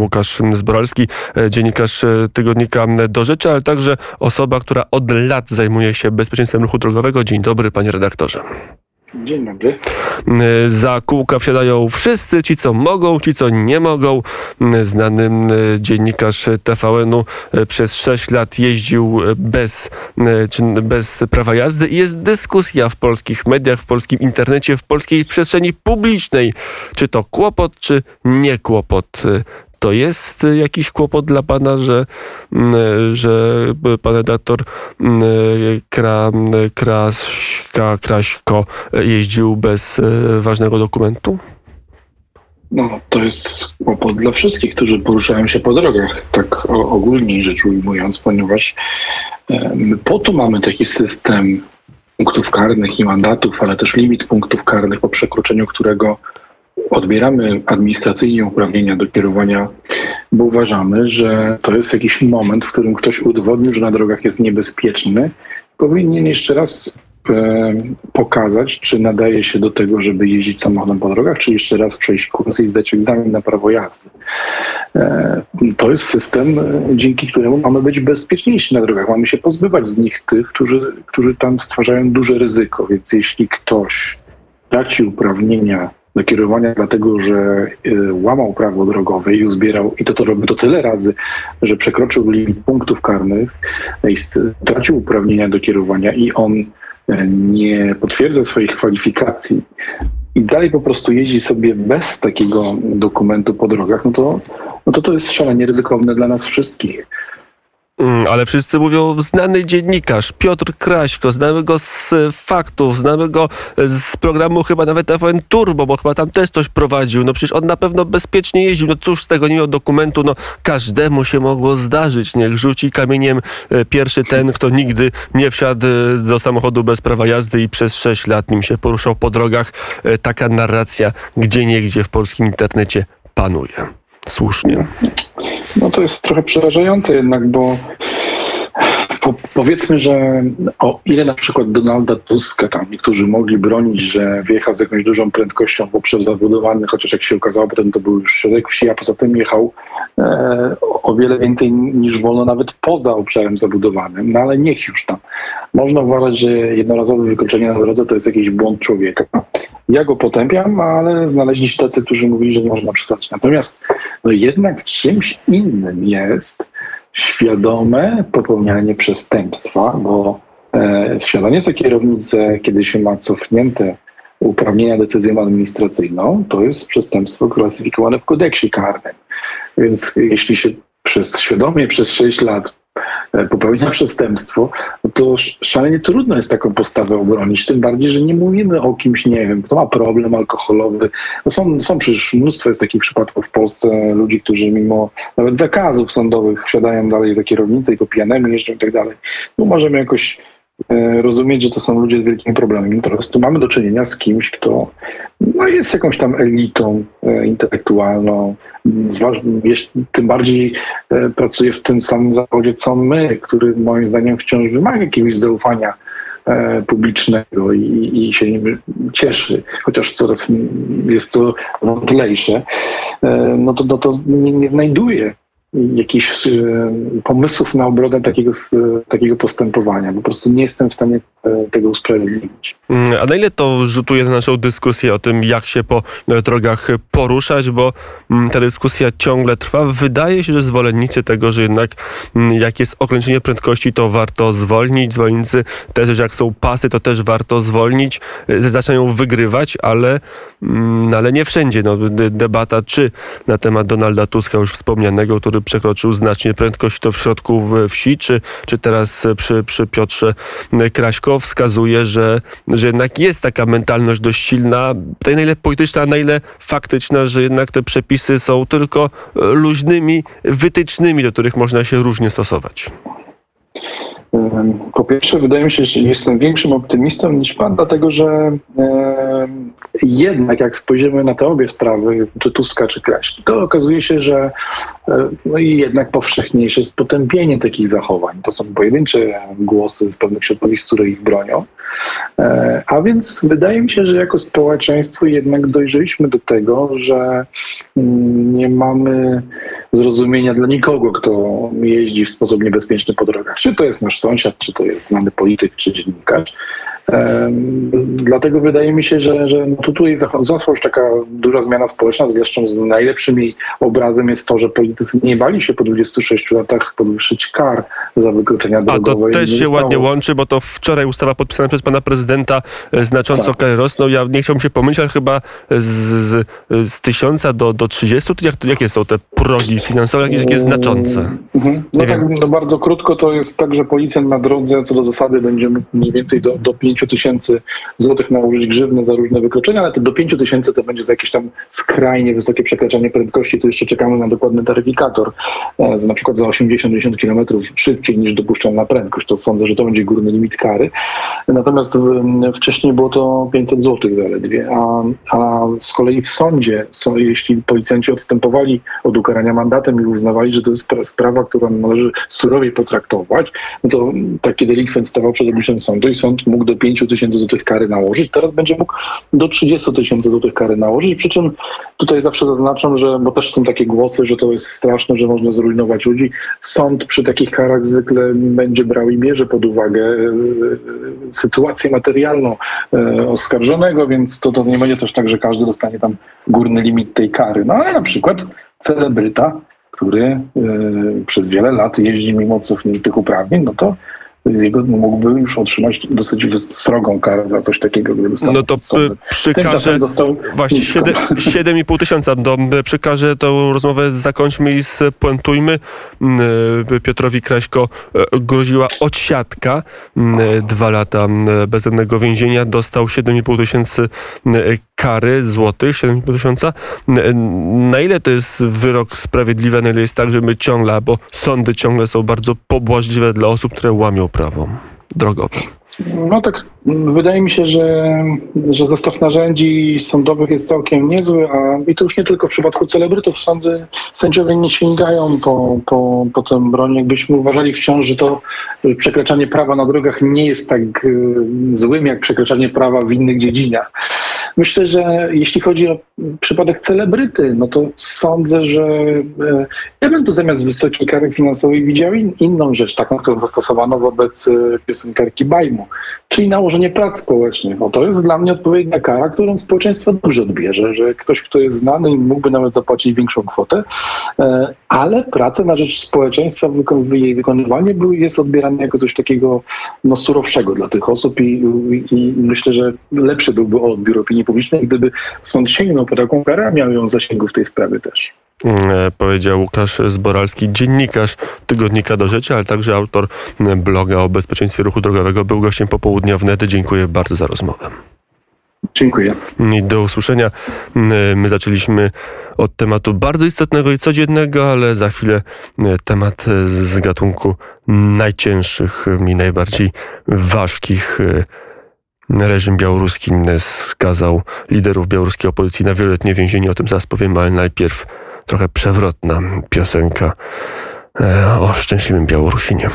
Łukasz Zboralski, e, dziennikarz e, tygodnika Do Rzeczy, ale także osoba, która od lat zajmuje się bezpieczeństwem ruchu drogowego. Dzień dobry, panie redaktorze. Dzień dobry. Za kółka wsiadają wszyscy, ci co mogą, ci co nie mogą. Znany dziennikarz TVN-u przez 6 lat jeździł bez, bez prawa jazdy i jest dyskusja w polskich mediach, w polskim internecie, w polskiej przestrzeni publicznej. Czy to kłopot, czy nie kłopot? To jest jakiś kłopot dla pana, że, mm, że pan redaktor mm, Kra, Kraśka, Kraśko jeździł bez e, ważnego dokumentu? No, to jest kłopot dla wszystkich, którzy poruszają się po drogach, tak ogólnie rzecz ujmując, ponieważ e, my po to mamy taki system punktów karnych i mandatów, ale też limit punktów karnych, po przekroczeniu którego odbieramy administracyjnie uprawnienia do kierowania, bo uważamy, że to jest jakiś moment, w którym ktoś udowodnił, że na drogach jest niebezpieczny. Powinien jeszcze raz e, pokazać, czy nadaje się do tego, żeby jeździć samochodem po drogach, czy jeszcze raz przejść kurs i zdać egzamin na prawo jazdy. E, to jest system, e, dzięki któremu mamy być bezpieczniejsi na drogach. Mamy się pozbywać z nich tych, którzy, którzy tam stwarzają duże ryzyko. Więc jeśli ktoś traci uprawnienia do kierowania, dlatego że y, łamał prawo drogowe i uzbierał, i to, to robił to tyle razy, że przekroczył limit punktów karnych i stracił uprawnienia do kierowania i on y, nie potwierdza swoich kwalifikacji i dalej po prostu jeździ sobie bez takiego dokumentu po drogach, no to, no to to jest szalenie ryzykowne dla nas wszystkich. Mm, ale wszyscy mówią znany dziennikarz Piotr Kraśko, znamy go z faktów, znamy go z programu chyba nawet TVN Turbo, bo chyba tam też coś prowadził. No przecież on na pewno bezpiecznie jeździł. No cóż z tego nie miał dokumentu, no każdemu się mogło zdarzyć. Niech rzuci kamieniem e, pierwszy ten, kto nigdy nie wsiadł e, do samochodu bez prawa jazdy i przez 6 lat nim się poruszał po drogach. E, taka narracja gdzie niegdzie w polskim internecie panuje. Słusznie. No to jest trochę przerażające jednak, bo po, powiedzmy, że o ile na przykład Donalda Tuska tam niektórzy mogli bronić, że wjechał z jakąś dużą prędkością w obszar zabudowany, chociaż jak się okazało, potem to był już środek wsi, a poza tym jechał e, o wiele więcej niż wolno nawet poza obszarem zabudowanym, no ale niech już tam. Można uważać, że jednorazowe wykroczenie na drodze to jest jakiś błąd człowieka. Ja go potępiam, ale znaleźli się tacy, którzy mówili, że nie można przesadzić. Natomiast no jednak czymś innym jest świadome popełnianie przestępstwa, bo e, wsiadanie za kierownicę, kiedy się ma cofnięte uprawnienia decyzją administracyjną, to jest przestępstwo klasyfikowane w kodeksie karnym. Więc jeśli się przez świadomie przez 6 lat popełnia przestępstwo, to szalenie trudno jest taką postawę obronić. Tym bardziej, że nie mówimy o kimś, nie wiem, kto ma problem alkoholowy. No są, są przecież mnóstwo jest takich przypadków w Polsce ludzi, którzy mimo nawet zakazów sądowych wsiadają dalej za kierownicę i po pijanemu jeżdżą i tak dalej. No możemy jakoś E, rozumieć, że to są ludzie z wielkimi problemami. Po prostu mamy do czynienia z kimś, kto no, jest jakąś tam elitą e, intelektualną, tym bardziej e, pracuje w tym samym zawodzie, co my, który moim zdaniem wciąż wymaga jakiegoś zaufania publicznego i, i się nim cieszy, chociaż coraz jest to wątlejsze, no to, no to nie, nie znajduje jakichś pomysłów na obrodę takiego, takiego postępowania. Po prostu nie jestem w stanie tego usprawiedliwić. Mm, a na ile to rzutuje na naszą dyskusję o tym, jak się po drogach poruszać, bo mm, ta dyskusja ciągle trwa. Wydaje się, że zwolennicy tego, że jednak mm, jak jest ograniczenie prędkości, to warto zwolnić. Zwolennicy też, że jak są pasy, to też warto zwolnić. E, zaczynają wygrywać, ale, ale nie wszędzie. No, debata czy na temat Donalda Tuska już wspomnianego, który przekroczył znacznie prędkość to w środku wsi, czy, czy teraz przy, przy Piotrze Kraśko wskazuje, że, że jednak jest taka mentalność dość silna, tutaj na ile polityczna, na ile faktyczna, że jednak te przepisy są tylko luźnymi wytycznymi, do których można się różnie stosować. Po pierwsze, wydaje mi się, że jestem większym optymistą niż pan, dlatego że jednak jak spojrzymy na te obie sprawy, czy Tuska, czy Kraśki, to okazuje się, że e, no i jednak powszechniejsze jest potępienie takich zachowań. To są pojedyncze głosy z pewnych środowisk, które ich bronią. E, A więc wydaje mi się, że jako społeczeństwo jednak dojrzeliśmy do tego, że mm, nie mamy zrozumienia dla nikogo, kto jeździ w sposób niebezpieczny po drogach. Czy to jest nasz sąsiad, czy to jest znany polityk, czy dziennikarz. Dlatego wydaje mi się, że, że no tu tutaj zaszła już taka duża zmiana społeczna. Zresztą z najlepszym jej obrazem jest to, że politycy nie bali się po 26 latach podwyższyć kar za wykroczenia A drogowe. to i też się ładnie łączy, bo to wczoraj ustawa podpisana przez pana prezydenta e, znacząco Tak. kary rosną. Ja nie chciałbym się pomylić, ale chyba z, z, z tysiąca do, do 30, to jak, jakie są te progi finansowe, jakieś takie znaczące? Mhm. No tak, no bardzo krótko to jest tak, że policjant na drodze co do zasady będzie mógł mniej więcej do, do 5 tysięcy złotych nałożyć grzywny za różne wykroczenia, ale to do 5 tysięcy to będzie za jakieś tam skrajnie wysokie przekraczanie prędkości. Tu jeszcze czekamy na dokładny taryfikator, e, na przykład za 80-90 km szybciej niż dopuszczalna prędkość. To sądzę, że to będzie górny limit kary. Natomiast w, wcześniej było to 500 zł zaledwie, a, a z kolei w sądzie, są, jeśli policjanci odstępowali od ukarania mandatem i uznawali, że to jest spra- sprawa, którą należy surowiej potraktować, no to taki delikwent stawał przed obliczem sądu i sąd mógł do 5 tysięcy złotych kary nałożyć. Teraz będzie mógł do 30 tysięcy złotych kary nałożyć. Przy czym tutaj zawsze zaznaczam, że, bo też są takie głosy, że to jest straszne, że można zrujnować ludzi. Sąd przy takich karach zwykle będzie brał i bierze pod uwagę e, e, sytuację materialną e, oskarżonego, więc to, to nie będzie też tak, że każdy dostanie tam górny limit tej kary. No ale na przykład celebryta, który e, przez wiele lat jeździ mimo cofniętych uprawnień, no to jego mógłby już otrzymać dosyć srogą karę za coś takiego, gdyby stał No to przed sądem. p- przykażę... Tymczasem dostał Właśnie niską. siedem- 7,5 tysiąca. Do, przekażę tą rozmowę, zakończmy i spuentujmy. Mm, e, Piotrowi Kraśko e, groziła odsiadka, mm, e, dwa lata mm, bezcennego więzienia, dostał 7,5 tysięcy kary złotych, 7,5 tysiąca. Na ile to jest wyrok sprawiedliwy, na ile jest tak, że my ciągle, bo sądy ciągle są bardzo pobłażliwe dla osób, które łamią prawo drogowe. No tak, wydaje mi się, że, że zestaw narzędzi sądowych jest całkiem niezły, a i to już nie tylko w przypadku celebrytów. Sądy, sędziowie nie sięgają po, po, po tę broń, jakbyśmy uważali wciąż, że to przekraczanie prawa na drogach nie jest tak y, złym, jak przekraczanie prawa w innych dziedzinach. Myślę, że jeśli chodzi o przypadek celebryty, no to sądzę, że e, ja bym tu zamiast wysokiej kary finansowej widział in, inną rzecz, taką, którą zastosowano wobec e, piosenkarki Bajmu, czyli nałożenie prac społecznych. O, to jest dla mnie odpowiednia kara, którą społeczeństwo dobrze odbierze, że ktoś, kto jest znany i mógłby nawet zapłacić większą kwotę, e, ale prace na rzecz społeczeństwa, jej wykonywanie jest odbierane jako coś takiego no, surowszego dla tych osób i, i, i myślę, że lepszy byłby odbiór opinii publicznej, gdyby sąd sięgnął po taką karę, miał ją w zasięgu w tej sprawie też. Mm, e, powiedział Łukasz Zboralski, dziennikarz tygodnika do życia, ale także autor mm, bloga o bezpieczeństwie ruchu drogowego. Był gościem popołudnia wnet. Dziękuję bardzo za rozmowę. Dziękuję. I do usłyszenia. Mm, My zaczęliśmy od tematu bardzo istotnego i codziennego, ale za chwilę mm, temat z gatunku najcięższych i najbardziej ważkich. Reżim białoruski skazał liderów białoruskiej opozycji na wieloletnie więzienie. O tym zaraz powiem, ale najpierw trochę przewrotna piosenka e, o szczęśliwym Białorusinie.